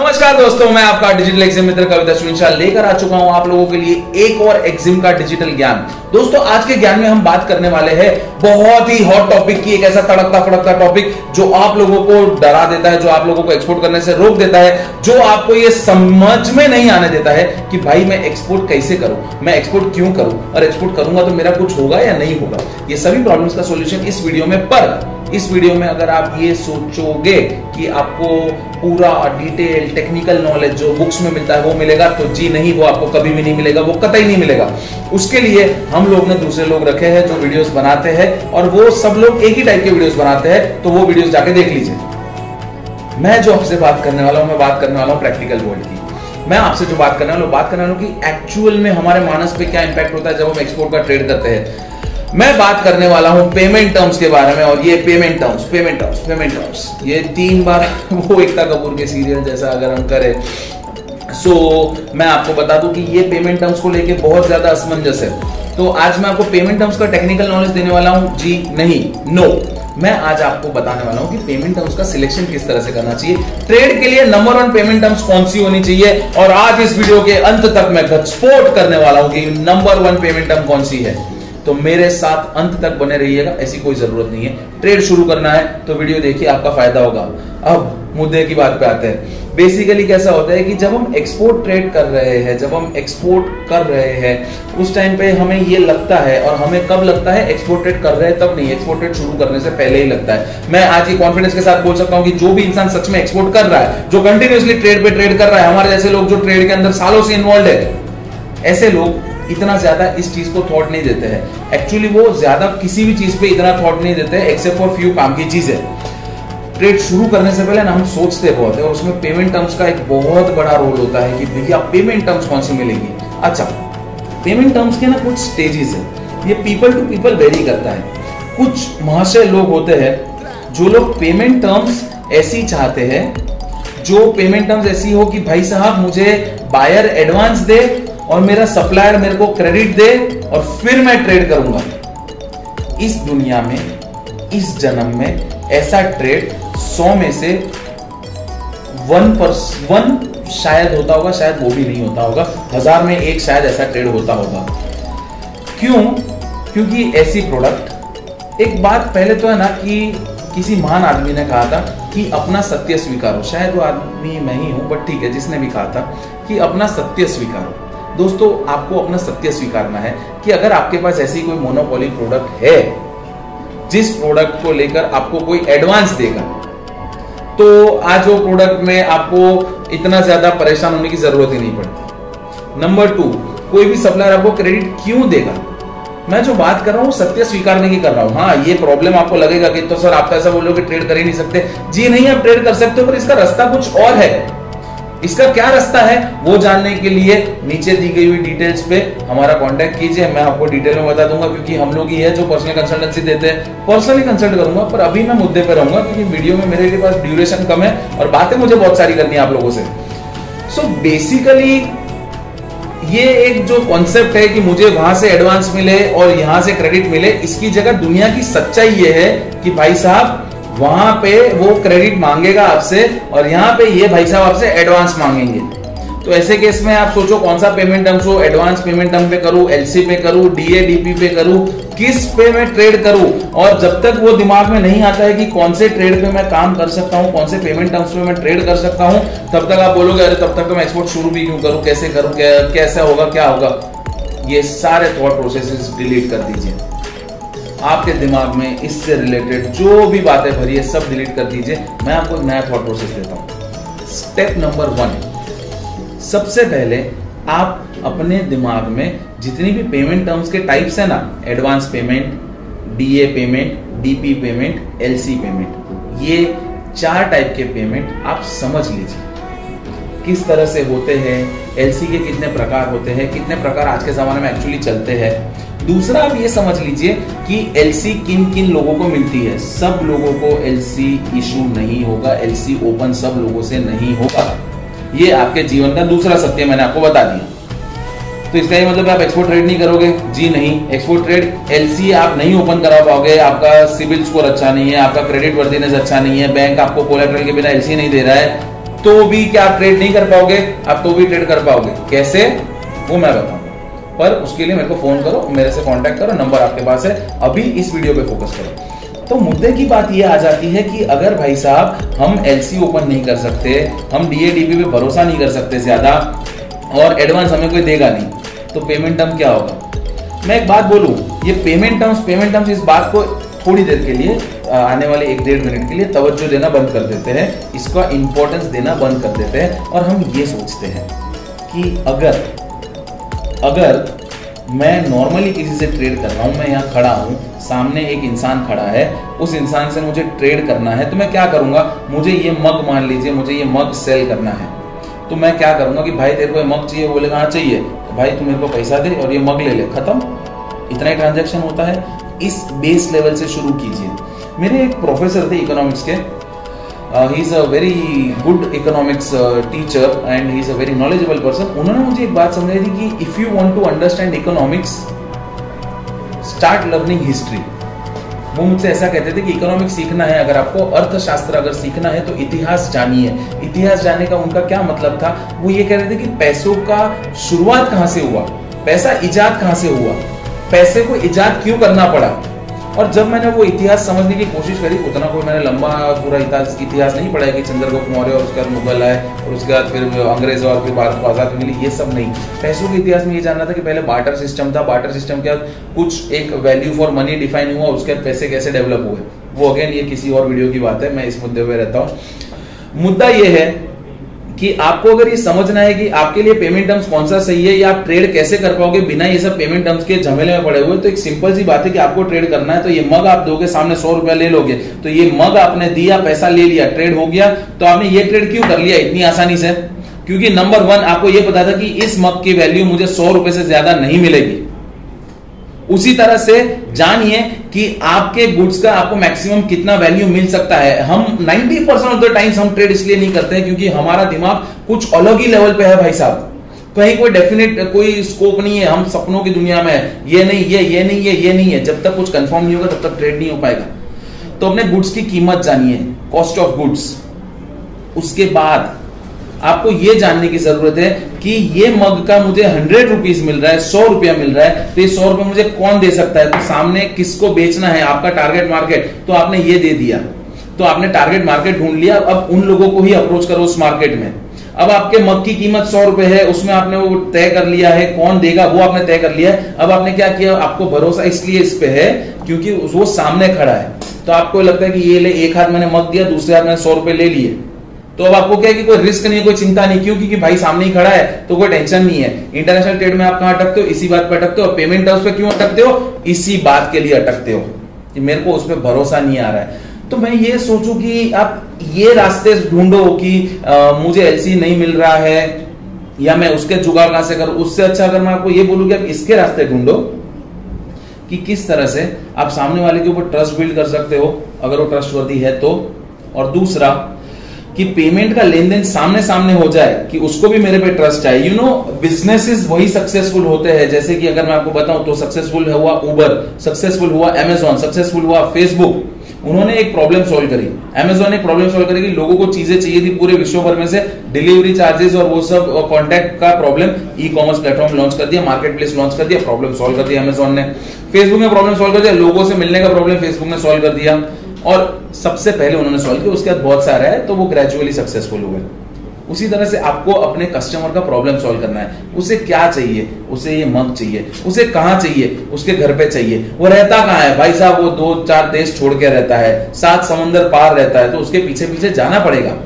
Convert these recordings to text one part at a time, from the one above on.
नमस्कार दोस्तों, मैं आपका डिजिटल एग्ज़ाम मित्र कविता सुनिशा लेकर आ चुका हूँ आप लोगों के लिए एक और एग्ज़ाम का डिजिटल ज्ञान। दोस्तों, आज के ज्ञान में हम बात करने वाले हैं बहुत ही हॉट टॉपिक की, एक ऐसा तड़कता फड़कता टॉपिक जो आप लोगों को डरा देता है, जो आप लोगों को एक्सपोर्ट करने से रोक देता है, जो आपको ये समझ में नहीं आने देता है कि भाई मैं एक्सपोर्ट कैसे करूँ, मैं एक्सपोर्ट क्यों करूँ? और एक्सपोर्ट करूँगा तो मेरा कुछ होगा या नहीं होगा? ये सभी प्रॉब्लम्स का सोल्यूशन इस वीडियो में, पर इस वीडियो में अगर आप ये सोचोगे कि आपको पूरा डिटेल टेक्निकल नॉलेज जो बुक्स में मिलता है, वो मिलेगा तो जी नहीं, वो आपको कभी भी नहीं मिलेगा, वो कतई नहीं मिलेगा। उसके लिए हम लोग ने दूसरे लोग रखे हैं जो वीडियोस बनाते हैं, और वो सब लोग एक ही टाइप के वीडियोस बनाते हैं तो वो वीडियोस जाके देख लीजिए। मैं जो आपसे बात करने वाला हूँ, मैं बात करने वाला हूँ प्रैक्टिकल वर्ल्ड की। मैं आपसे जो बात करने वाला हूँ बात करने वाला हूँ कि एक्चुअल में हमारे मानस पे क्या इंपैक्ट होता है जब हम एक्सपोर्ट का ट्रेड करते हैं। मैं बात करने वाला हूँ पेमेंट टर्म्स के बारे में और ये payment terms payment terms payment terms ये तीन बार वो एकता कपूर के सीरियल जैसा अगर हम करें सो so, मैं आपको बता दूँ कि ये पेमेंट टर्म्स को लेके बहुत ज़्यादा असमंजस है। तो आज मैं आपको पेमेंट टर्म्स का टेक्निकल नॉलेज देने वाला हूँ जी नहीं नो मैं आज आपको बताने वाला हूँ कि पेमेंट टर्म्स का सिलेक्शन किस तरह से करना चाहिए। ट्रेड के लिए नंबर वन पेमेंट टर्म्स कौन सी होनी चाहिए? और आज इस वीडियो के अंत तक मैं घटस्फोट करने वाला हूँ कि नंबर वन पेमेंट टर्म कौन सी है। तो मेरे साथ अंत तक बने रहिएगा, ऐसी कोई ज़रूरत नहीं है। ट्रेड शुरू करना है तो वीडियो देखिए, आपका फ़ायदा होगा। अब मुद्दे की बात पे आते हैं। बेसिकली कैसा होता है कि जब हम एक्सपोर्ट ट्रेड कर रहे हैं, जब हम एक्सपोर्ट कर रहे हैं, उस टाइम पे हमें ये लगता है, और हमें कब लगता है एक्सपोर्ट ट्रेड कर रहे हैं, तब नहीं एक्सपोर्ट ट्रेड शुरू करने से पहले ही लगता है। मैं आज ये कॉन्फिडेंस के साथ बोल सकता हूँ कि जो भी इंसान सच में एक्सपोर्ट कर रहा है, जो कंटिन्यूसली ट्रेड पे ट्रेड कर रहा है, हमारे जैसे लोग जो ट्रेड के अंदर सालों से इन्वॉल्व है, ऐसे लोग इतना ज़्यादा इस चीज़ को थॉट नहीं देते हैं। एक्चुअली वो ज़्यादा किसी भी चीज़ पे इतना थॉट नहीं देते हैं एक्सेप्ट फॉर फ्यू काम की चीज़। है ट्रेड शुरू करने से पहले ना हम सोचते बहुत है उसमें पेमेंट टर्म्स का एक बहुत बड़ा रोल होता है कि भैया पेमेंट टर्म्स कौन सी मिलेगी? अच्छा पेमेंट टर्म्स के ना कुछ स्टेजेस है। ये पीपल टू पीपल वेरी करता है। कुछ महाशय लोग होते हैं, जो लोग पेमेंट टर्म्स ऐसी चाहते हैं, जो पेमेंट टर्म्स ऐसी हो कि भाई साहब मुझे बायर एडवांस दे और मेरा सप्लायर मेरे को क्रेडिट दे और फिर मैं ट्रेड करूँगा। इस दुनिया में, इस जन्म में ऐसा ट्रेड सौ में से वन पर वन शायद होता होगा, शायद वो भी नहीं होता होगा। हज़ार में एक शायद ऐसा ट्रेड होता होगा। क्यों? क्योंकि ऐसी प्रोडक्ट एक बात पहले तो है ना कि किसी महान आदमी ने कहा था कि अपना सत्य स्वीकारो। शायद वो आदमी मैं ही हूँ बट ठीक है, जिसने भी कहा था कि अपना सत्य स्वीकारो। दोस्तों, आपको अपना सत्य स्वीकारना है कि अगर आपके पास ऐसी कोई मोनोपोली प्रोडक्ट है, जिस प्रोडक्ट को लेकर आपको कोई एडवांस देगा तो आज वो प्रोडक्ट में आपको इतना ज़्यादा परेशान होने की ज़रूरत ही नहीं पड़ती। नंबर टू कोई भी सप्लायर आपको क्रेडिट क्यों देगा? मैं जो बात कर रहा हूँ सत्य स्वीकारने की कर रहा हूँ। हाँ ये प्रॉब्लम आपको लगेगा कि तो सर, आप तो ऐसा बोलोगे ट्रेड कर ही नहीं सकते। जी नहीं, आप ट्रेड कर सकते हो, पर इसका रास्ता कुछ और है। इसका क्या रास्ता है, वो जानने के लिए नीचे दी गई हुई डिटेल्स पे हमारा कांटेक्ट कीजिए, मैं आपको डिटेल में बता दूँगा, क्योंकि हम लोग ही है जो पर्सनल कंसल्टेंसी देते हैं। पर्सनली कंसल्ट करूँगा, पर अभी मैं मुद्दे पे रहूँगा, क्योंकि वीडियो में मेरे पास ड्यूरेशन कम है और बातें मुझे बहुत सारी करनी है आप लोगों से। सो so बेसिकली ये एक जो कॉन्सेप्ट है कि मुझे वहाँ से एडवांस मिले और यहाँ से क्रेडिट मिले, इसकी जगह दुनिया की सच्चाई ये है कि भाई साहब वहाँ पे वो क्रेडिट मांगेगा आपसे और यहाँ पे ये भाई साहब आपसे एडवांस मांगेंगे। तो ऐसे केस में आप सोचो कौन सा पेमेंट टर्म्स हो एडवांस पेमेंट टर्म पे करूँ एलसी पे करूँ डीए पे करूँ, किस पे मैं ट्रेड करूँ? और जब तक वो दिमाग में नहीं आता है कि कौन से ट्रेड पे मैं काम कर सकता हूँ, कौन से पेमेंट टर्म्स पे मैं ट्रेड कर सकता हूँ, तब तक आप बोलोगे, अरे, तब तक तो मैं एक्सपोर्ट शुरू भी क्यों करूँ? कैसे करूँ? कैसा होगा? क्या होगा? ये सारे थॉट प्रोसेस डिलीट कर दीजिए। आपके दिमाग में इससे रिलेटेड जो भी बातें भरी है, सब डिलीट कर दीजिए। मैं आपको एक नया थॉट प्रोसेस देता हूँ। स्टेप नंबर वन सबसे पहले आप अपने दिमाग में जितनी भी पेमेंट टर्म्स के टाइप्स है ना advance payment DA payment DP payment LC payment ये चार टाइप के पेमेंट आप समझ लीजिए। किस तरह से होते हैं एलसी के कितने प्रकार होते हैं, कितने प्रकार आज के जमाने में एक्चुअली चलते हैं दूसरा आप ये समझ लीजिए कि एलसी किन किन लोगों को मिलती है। सब लोगों को एलसी इशू नहीं होगा एलसी ओपन सब लोगों से नहीं होगा। ये आपके जीवन का दूसरा सत्य मैंने आपको बता दिया। तो इसका ये मतलब आप एक्सपोर्ट ट्रेड नहीं करोगे? जी नहीं। एक्सपोर्ट ट्रेड एलसी आप नहीं ओपन करा पाओगे। आपका सिविल स्कोर अच्छा नहीं है, आपका क्रेडिट वर्दीनेस अच्छा नहीं है बैंक आपको कोलेट्रल के बिना एलसी नहीं दे रहा है तो भी क्या आप ट्रेड नहीं कर पाओगे? आप तो भी ट्रेड कर पाओगे। कैसे? वो मैं बताऊँ। पर उसके लिए मेरे को फ़ोन करो, मेरे से कांटेक्ट करो नंबर आपके पास है। अभी इस वीडियो पे फोकस करो। तो मुद्दे की बात ये आ जाती है कि अगर भाई साहब हम एलसी ओपन नहीं कर सकते, हम डीएडीपी पे भरोसा नहीं कर सकते ज़्यादा, और एडवांस हमें कोई देगा नहीं तो पेमेंट टर्म क्या होगा? मैं एक बात बोलूँ, ये पेमेंट टर्म्स पेमेंट टर्म्स इस बात को थोड़ी देर के लिए आने वाले एक डेढ़ मिनट के लिए तवज्जो देना बंद कर देते हैं। इसका इंपॉर्टेंस देना बंद कर देते हैं, और हम ये सोचते हैं कि अगर अगर मैं नॉर्मली किसी से ट्रेड कर रहा हूँ, मैं यहाँ खड़ा हूँ, सामने एक इंसान खड़ा है, उस इंसान से मुझे ट्रेड करना है तो मैं क्या करूँगा? मुझे ये मग मान लीजिए, मुझे ये मग सेल करना है। तो मैं क्या करूँगा कि भाई तेरे को ये मग चाहिए बोलेगा हाँ चाहिए। तो भाई तू मेरे को पैसा दे और ये मग ले ले। खत्म। इतना ही ट्रांजेक्शन होता है। इस बेस लेवल से शुरू कीजिए। मेरे एक प्रोफेसर थे इकोनॉमिक्स के। He is a very good economics teacher and he is a very knowledgeable person उन्होंने मुझे एक बात समझाई थी कि if you want to understand economics start learning history वो मुझसे ऐसा कहते थे कि इकोनॉमिक्स सीखना है, अगर आपको अर्थशास्त्र अगर सीखना है तो इतिहास जानिए। इतिहास जानने का उनका क्या मतलब था? वो ये कह रहे थे कि पैसों का शुरुआत कहाँ से हुआ? पैसा इजाद कहाँ से हुआ? पैसे को इजाद क्यों करना पड़ा? और जब मैंने वो इतिहास समझने की कोशिश करी, उतना कोई मैंने लंबा पूरा इतिहास इतिहास नहीं पढ़ा कि चंद्रगुप्त मौर्य और उसके बाद मुगल आए और उसके बाद फिर अंग्रेज़ और फिर भारत को आज़ाद मिली ये सब नहीं। पैसों के इतिहास में ये जानना था कि पहले बार्टर सिस्टम था बार्टर सिस्टम के बाद कुछ एक वैल्यू फॉर मनी डिफाइन हुआ, उसके बाद पैसे कैसे डेवलप हुए। वो अगेन ये किसी और वीडियो की बात है, मैं इस मुद्दे पर रहता हूँ। मुद्दा ये है कि आपको अगर ये समझना है कि आपके लिए पेमेंट टर्म्स कौन सा सही है, या आप ट्रेड कैसे कर पाओगे बिना ये सब पेमेंट टर्म्स के झमेले में पड़े हुए तो एक सिंपल सी बात है कि आपको ट्रेड करना है तो ये मग आप दोगे, सामने सौ रुपया ले लोगे तो ये मग आपने दिया, पैसा ले लिया ट्रेड हो गया तो आपने ये ट्रेड क्यों कर लिया इतनी आसानी से? क्योंकि नंबर वन आपको ये पता था कि इस मग की वैल्यू मुझे सौ रुपए से ज़्यादा नहीं मिलेगी। उसी तरह से जानिए कि आपके गुड्स का आपको मैक्सिमम कितना वैल्यू मिल सकता है। हम 90 परसेंट ऑफ़ द टाइम्स हम ट्रेड इसलिए नहीं करते हैं क्योंकि हमारा दिमाग कुछ अलग ही लेवल पे है भाई साहब। कहीं कोई डेफिनेट कोई स्कोप नहीं है। हम सपनों की दुनिया में ये नहीं, ये ये नहीं है ये नहीं है। जब तक कुछ कंफर्म नहीं होगा, तब तक ट्रेड नहीं हो पाएगा। तो अपने गुड्स की कीमत जानिए। कॉस्ट ऑफ़ गुड्स उसके बाद आपको यह जानने की ज़रूरत है कि ये मग का मुझे हंड्रेड रुपीज़ मिल रहा है, सौ रुपया मिल रहा है तो ये सौ रुपया मुझे कौन दे सकता है? तो सामने किसको बेचना है? आपका टारगेट मार्केट तो आपने ये दे दिया। तो आपने टारगेट मार्केट ढूंढ लिया। अब उन लोगों को ही अप्रोच करो उस मार्केट में। अब आपके मग की कीमत सौ रुपए है, उसमें आपने वो तय कर लिया है कौन देगा, वो आपने तय कर लिया है। अब आपने क्या किया? आपको भरोसा इसलिए इस पे है क्योंकि वो सामने खड़ा है। तो आपको लगता है कि ये ले, एक हाथ मैंने मग दिया, दूसरे हाथ मैंने सौ रुपए ले लिए। तो अब आपको क्या है कि कोई रिस्क नहीं है कोई चिंता नहीं क्यों क्योंकि भाई सामने ही खड़ा है तो कोई टेंशन नहीं है। इंटरनेशनल ट्रेड में आप कहाँ अटकते हो? इसी बात पर अटकते हो? पेमेंट टर्म्स पे क्यों अटकते हो? इसी बात के लिए अटकते हो। कि मेरे को उस पर भरोसा नहीं आ रहा है। तो मैं ये सोचू कि आप ये रास्ते ढूंढो कि आ, मुझे एलसी नहीं मिल रहा है या मैं उसके जुगाड़ कहाँ से करूँ? उससे अच्छा अगर मैं आपको ये बोलूँ कि आप इसके रास्ते ढूंढो कि किस तरह से आप सामने वाले के ऊपर ट्रस्ट बिल्ड कर सकते हो अगर वो ट्रस्टवर्दी है तो। और दूसरा कि पेमेंट का लेन देन सामने सामने हो जाए, कि उसको भी मेरे पे ट्रस्ट है यू नो बिजनेसेस वही सक्सेसफुल होते हैं। जैसे कि अगर मैं आपको बताऊँ तो सक्सेसफुल हुआ उबर सक्सेसफुल हुआ अमेजोन सक्सेसफुल हुआ फेसबुक उन्होंने एक प्रॉब्लम सॉल्व करी। अमेजोन ने प्रॉब्लम सॉल्व करी कि लोगों को चीज़ें चाहिए थी पूरे विश्व भर में से। डिलीवरी चार्जेस और वो सब कॉन्टैक्ट का problem e commerce platform launch कर दिया मार्केट प्लेस लॉन्च कर दिया प्रॉब्लम सॉल्व कर दिया अमेजोन ने। फेसबुक ने प्रॉब्लम सॉल्व कर दिया, लोगों से मिलने का प्रॉब्लम फेसबुक ने सॉल्व कर दिया। और सबसे पहले उन्होंने सॉल्व किया, उसके बाद बहुत सारा है तो वो ग्रेजुअली सक्सेसफुल हुए। उसी तरह से आपको अपने कस्टमर का प्रॉब्लम सॉल्व करना है। उसे क्या चाहिए? उसे ये मग चाहिए, उसे कहाँ चाहिए? उसके घर पे चाहिए। वो रहता कहाँ है? भाई साहब, वो दो, चार देश छोड़ के रहता है, सात समुंदर पार रहता है तो उसके पीछे पीछे जाना पड़ेगा।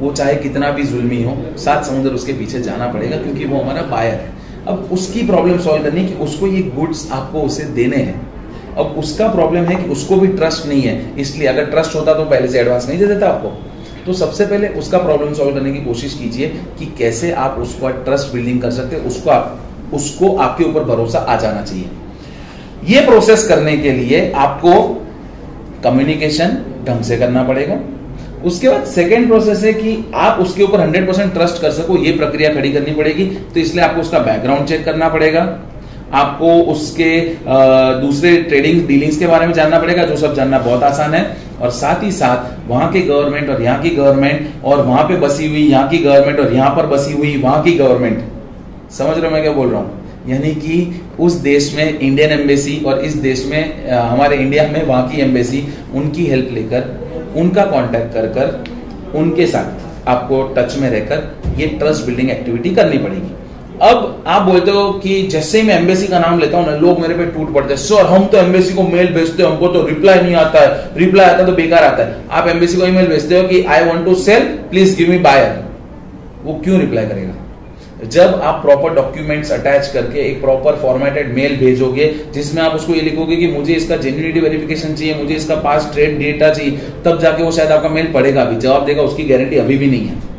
वो चाहे कितना भी जुल्मी हो, सात समुद्र उसके पीछे जाना पड़ेगा, क्योंकि वो हमारा बायर है। अब उसकी प्रॉब्लम सॉल्व करनी कि, उसको ये गुड्स आपको उसे देने हैं। अब उसका प्रॉब्लम है कि उसको भी ट्रस्ट नहीं है। इसलिए अगर ट्रस्ट होता तो पहले से एडवांस नहीं दे देता आपको। तो सबसे पहले उसका प्रॉब्लम सॉल्व करने की कोशिश कीजिए कि कैसे आप उसको ट्रस्ट बिल्डिंग कर सकते उसको आप, उसको आपके ऊपर भरोसा आ जाना चाहिए। ये प्रोसेस करने के लिए आपको कम्युनिकेशन ढंग से करना पड़ेगा। उसके बाद सेकेंड प्रोसेस है कि आप उसके ऊपर 100 परसेंट ट्रस्ट कर सको। ये प्रक्रिया खड़ी करनी पड़ेगी। तो इसलिए आपको उसका बैकग्राउंड चेक करना पड़ेगा। आपको उसके दूसरे ट्रेडिंग डीलिंग्स के बारे में जानना पड़ेगा, जो सब जानना बहुत आसान है। और साथ ही साथ, वहाँ की गवर्नमेंट और यहाँ की गवर्नमेंट और वहाँ पे बसी हुई यहाँ की गवर्नमेंट और यहाँ पर बसी हुई वहाँ की गवर्नमेंट समझ रहे हो मैं क्या बोल रहा हूँ? यानी कि उस देश में इंडियन एम्बेसी और इस देश में हमारे इंडिया में वहाँ की एम्बेसी उनकी हेल्प लेकर, उनका कांटेक्ट कर कर, उनके साथ आपको टच में रहकर ये ट्रस्ट बिल्डिंग एक्टिविटी करनी पड़ेगी। अब आप बोलते हो कि जैसे ही मैं एम्बेसी का नाम लेता हूँ ना, लोग मेरे पे टूट पड़ते हैं। सर हम तो एम्बेसी को मेल भेजते हैं, हमको तो रिप्लाई नहीं आता है। रिप्लाई आता तो बेकार आता है। आप एम्बेसी को ईमेल भेजते हो कि I want to sell please give me buyer वो क्यों रिप्लाई करेगा? जब आप प्रॉपर डॉक्यूमेंट्स अटैच करके एक प्रॉपर फॉर्मेटेड मेल भेजोगे, जिसमें आप उसको ये लिखोगे कि मुझे इसका जेन्यूनिटी वेरिफिकेशन चाहिए, मुझे इसका पास ट्रेड डेटा चाहिए, तब जाके वो शायद आपका मेल पढ़ेगा अभी जवाब देगा, उसकी गारंटी अभी भी नहीं है।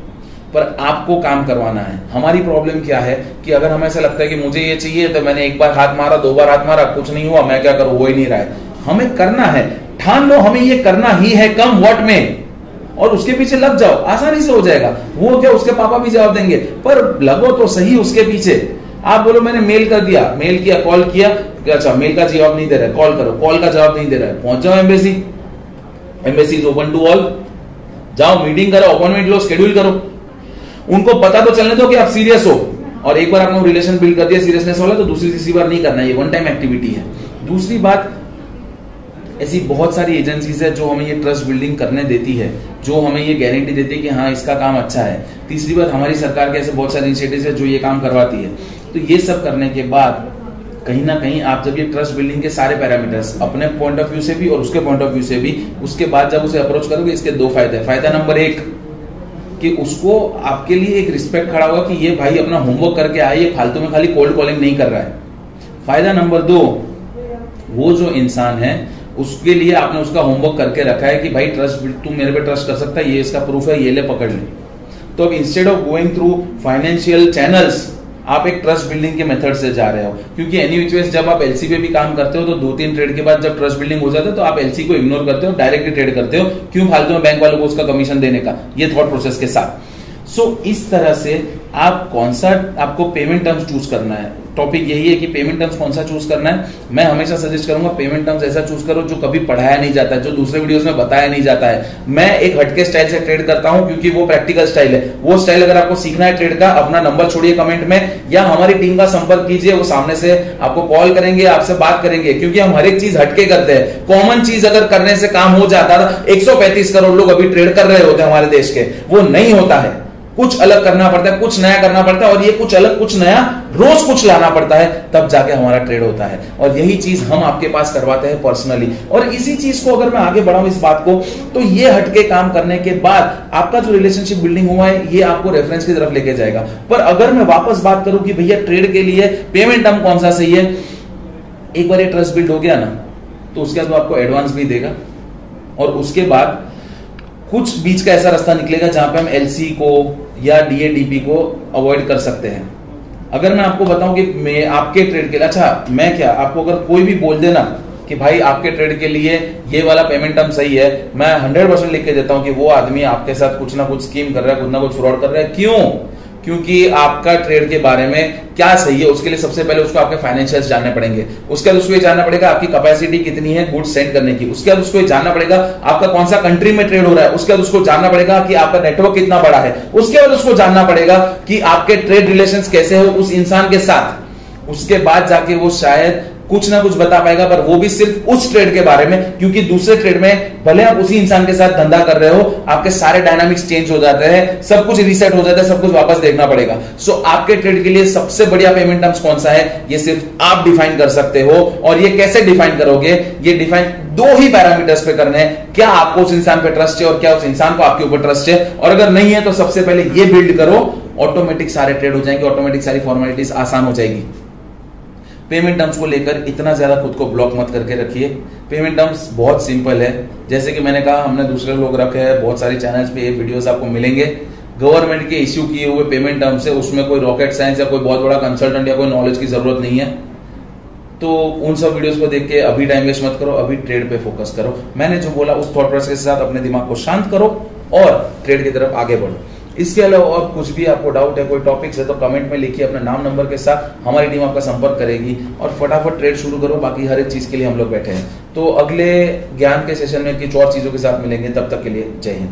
पर आपको काम करवाना है। हमारी प्रॉब्लम क्या है कि अगर हमें ऐसा लगता है कि मुझे ये चाहिए तो मैंने एक बार हाथ मारा, दो बार हाथ मारा, कुछ नहीं हुआ, मैं क्या करूँ हो ही नहीं रहा है। हमें करना है। ठान लो, हमें ये करना ही है कम वॉट में। और उसके पीछे लग जाओ, आसानी से हो जाएगा। वो क्या उसके पापा भी जवाब देंगे? पर लगो तो सही उसके पीछे। आप बोलो, मैंने मेल कर दिया। मेल किया कॉल किया। अच्छा मेल का जवाब नहीं दे रहा है। कॉल करो। कॉल का जवाब नहीं दे रहा है। पहुँच जाओ embassy embassy is open to all जाओ मीटिंग करो अपॉइंटमेंट लो शेड्यूल करो। उनको पता तो चलने दो कि आप सीरियस हो। और एक बार आपने रिलेशन बिल्ड कर दिया सीरियसनेस वाला तो दूसरी तीसरी बार नहीं करना ये वन टाइम एक्टिविटी है। दूसरी बात, ऐसी बहुत सारी एजेंसीज है जो हमें ये ट्रस्ट बिल्डिंग करने देती है, जो हमें ये गारंटी देती है कि हाँ इसका काम अच्छा है। तीसरी बात, हमारी सरकार के ऐसे बहुत सारे इनिशिएटिव है जो ये काम करवाती है। तो ये सब करने के बाद, कहीं ना कहीं आप जब ये ट्रस्ट बिल्डिंग के सारे पैरामीटर्स अपने पॉइंट ऑफ़ व्यू से भी और उसके पॉइंट ऑफ़ व्यू से भी, उसके बाद जब उसे अप्रोच करोगे, इसके दो फ़ायदे फ़ायदा नंबर एक कि उसको आपके लिए एक रिस्पेक्ट खड़ा होगा कि ये भाई अपना होमवर्क करके आए ये फालतू में खाली कोल्ड कॉलिंग नहीं कर रहा है। फ़ायदा नंबर दो, वो जो इंसान है, उसके लिए आपने उसका होमवर्क करके रखा है कि भाई ट्रस्ट तू मेरे पे ट्रस्ट कर सकता है, ये इसका प्रूफ है, ये ले पकड़ ले। तो अब instead of going through financial channels आप एक ट्रस्ट बिल्डिंग के मेथड से जा रहे हो। क्योंकि एनी विच जब आप एलसी पे भी काम करते हो तो दो तीन ट्रेड के बाद जब ट्रस्ट बिल्डिंग हो जाता है तो आप एलसी को इग्नोर करते हो डायरेक्टली ट्रेड करते हो। क्यों फालतू में बैंक वालों को उसका कमीशन देने का? ये थॉट प्रोसेस के साथ। सो so, इस तरह से आप कौन सा आपको पेमेंट टर्म्स चूज़ करना है? टॉपिक यही है कि पेमेंट टर्म्स कौन सा चूज़ करना है? मैं हमेशा सजेस्ट करूँगा पेमेंट टर्म्स ऐसा चूज़ करो जो कभी पढ़ाया नहीं जाता है, जो दूसरे वीडियोस में बताया नहीं जाता है। मैं एक हटके स्टाइल से ट्रेड करता हूँ क्योंकि वो प्रैक्टिकल स्टाइल है। वो स्टाइल अगर आपको सीखना है ट्रेड का, अपना नंबर छोड़िए कमेंट में या हमारी टीम का संपर्क कीजिए, वो सामने से आपको कॉल करेंगे, आपसे बात करेंगे, क्योंकि हम हर एक चीज़ हटके करते हैं। कॉमन चीज़ अगर करने से काम हो जाता था एक करोड़ लोग अभी ट्रेड कर रहे होते हमारे देश के, वो नहीं होता है। कुछ अलग करना पड़ता है, कुछ नया करना पड़ता है, और ये कुछ अलग, कुछ नया रोज कुछ लाना पड़ता है, तब जाके हमारा ट्रेड होता है। और यही चीज़ हम आपके पास करवाते हैं पर्सनली और इसी चीज़ को अगर मैं आगे बढ़ाऊं इस बात को तो ये हटके काम करने के बाद आपका जो रिलेशनशिप बिल्डिंग हुआ है, ये आपको रेफरेंस की तरफ़ लेके जाएगा। पर अगर मैं वापस बात करूँ कि भैया ट्रेड के लिए पेमेंट टर्म कौन सा सही है, एक बार ये ट्रस्ट बिल्ड हो गया ना तो उसके बाद आपको एडवांस भी देगा। और उसके बाद कुछ बीच का ऐसा रास्ता निकलेगा जहाँ पे हम एलसी को या डीएडीपी को अवॉइड कर सकते हैं। अगर मैं आपको बताऊँ कि मैं आपके ट्रेड के लिए अच्छा मैं क्या, आपको अगर कोई भी बोल देना कि भाई आपके ट्रेड के लिए ये वाला पेमेंट टर्म सही है, मैं हंड्रेड परसेंट लिख के देता हूँ कि वो आदमी आपके साथ कुछ ना कुछ स्कीम कर रहा है, कुछ ना कुछ फ्रॉड कर रहा है। क्यों? क्योंकि आपका ट्रेड के बारे में क्या सही है, उसके लिए सबसे पहले उसको आपके फाइनेंशियल जानने पड़ेंगे। उसके बाद उसको ये जानना पड़ेगा आपकी कैपेसिटी कितनी है गुड सेंड करने की। उसके बाद उसको ये जानना पड़ेगा आपका कौन सा कंट्री में ट्रेड हो रहा है। उसके बाद उसको जानना पड़ेगा कि आपका नेटवर्क कितना बड़ा है। उसके बाद उसको जानना पड़ेगा कि आपके ट्रेड रिलेशन कैसे हो उस इंसान के साथ। उसके बाद जाके वो शायद कुछ ना कुछ बता पाएगा, पर वो भी सिर्फ़ उस ट्रेड के बारे में, क्योंकि दूसरे ट्रेड में भले आप उसी इंसान के साथ धंधा कर रहे हो, आपके सारे डायनामिक्स चेंज हो जाते हैं, सब कुछ रिसेट हो जाता है, सब कुछ वापस देखना पड़ेगा। सो आपके ट्रेड के लिए सबसे बढ़िया पेमेंट टर्म्स कौन सा है? ये सिर्फ़ आप डिफाइन कर सकते हो, और ये कैसे डिफाइन करोगे? ये डिफाइन दो ही पैरामीटर्स पे करने हैं। क्या आपको उस इंसान पे ट्रस्ट है, और क्या उस इंसान को आपके ऊपर ट्रस्ट है? और अगर नहीं है तो सबसे पहले ये बिल्ड करो ऑटोमेटिक सारे ट्रेड हो जाएँगे ऑटोमेटिक सारी फॉर्मेलिटीज आसान हो जाएगी। पेमेंट टर्म्स को लेकर इतना ज़्यादा खुद को ब्लॉक मत करके रखिए। पेमेंट टर्म्स बहुत सिंपल है। जैसे कि मैंने कहा, हमने दूसरे लोग रखे हैं, बहुत सारे चैनल्स पे ये वीडियोस आपको मिलेंगे। गवर्नमेंट के इश्यू किए हुए पेमेंट टर्म्स है उसमें कोई रॉकेट साइंस या कोई बहुत बड़ा कंसल्टेंट या कोई नॉलेज की ज़रूरत नहीं है। तो उन सब वीडियोस को देख के अभी टाइम वेस्ट मत करो, अभी ट्रेड पे फोकस करो। मैंने जो बोला, उस थॉट प्रोसेस के साथ अपने दिमाग को शांत करो और ट्रेड की तरफ़ आगे बढ़ो। इसके अलावा और कुछ भी आपको डाउट है, कोई टॉपिक्स है तो कमेंट में लिखिए अपना नाम नंबर के साथ हमारी टीम आपका संपर्क करेगी और फटाफट ट्रेड शुरू करो, बाकी हर एक चीज़ के लिए हम लोग बैठे हैं। तो अगले ज्ञान के सेशन में कुछ और चीज़ों के साथ मिलेंगे, तब तक के लिए जय हिंद।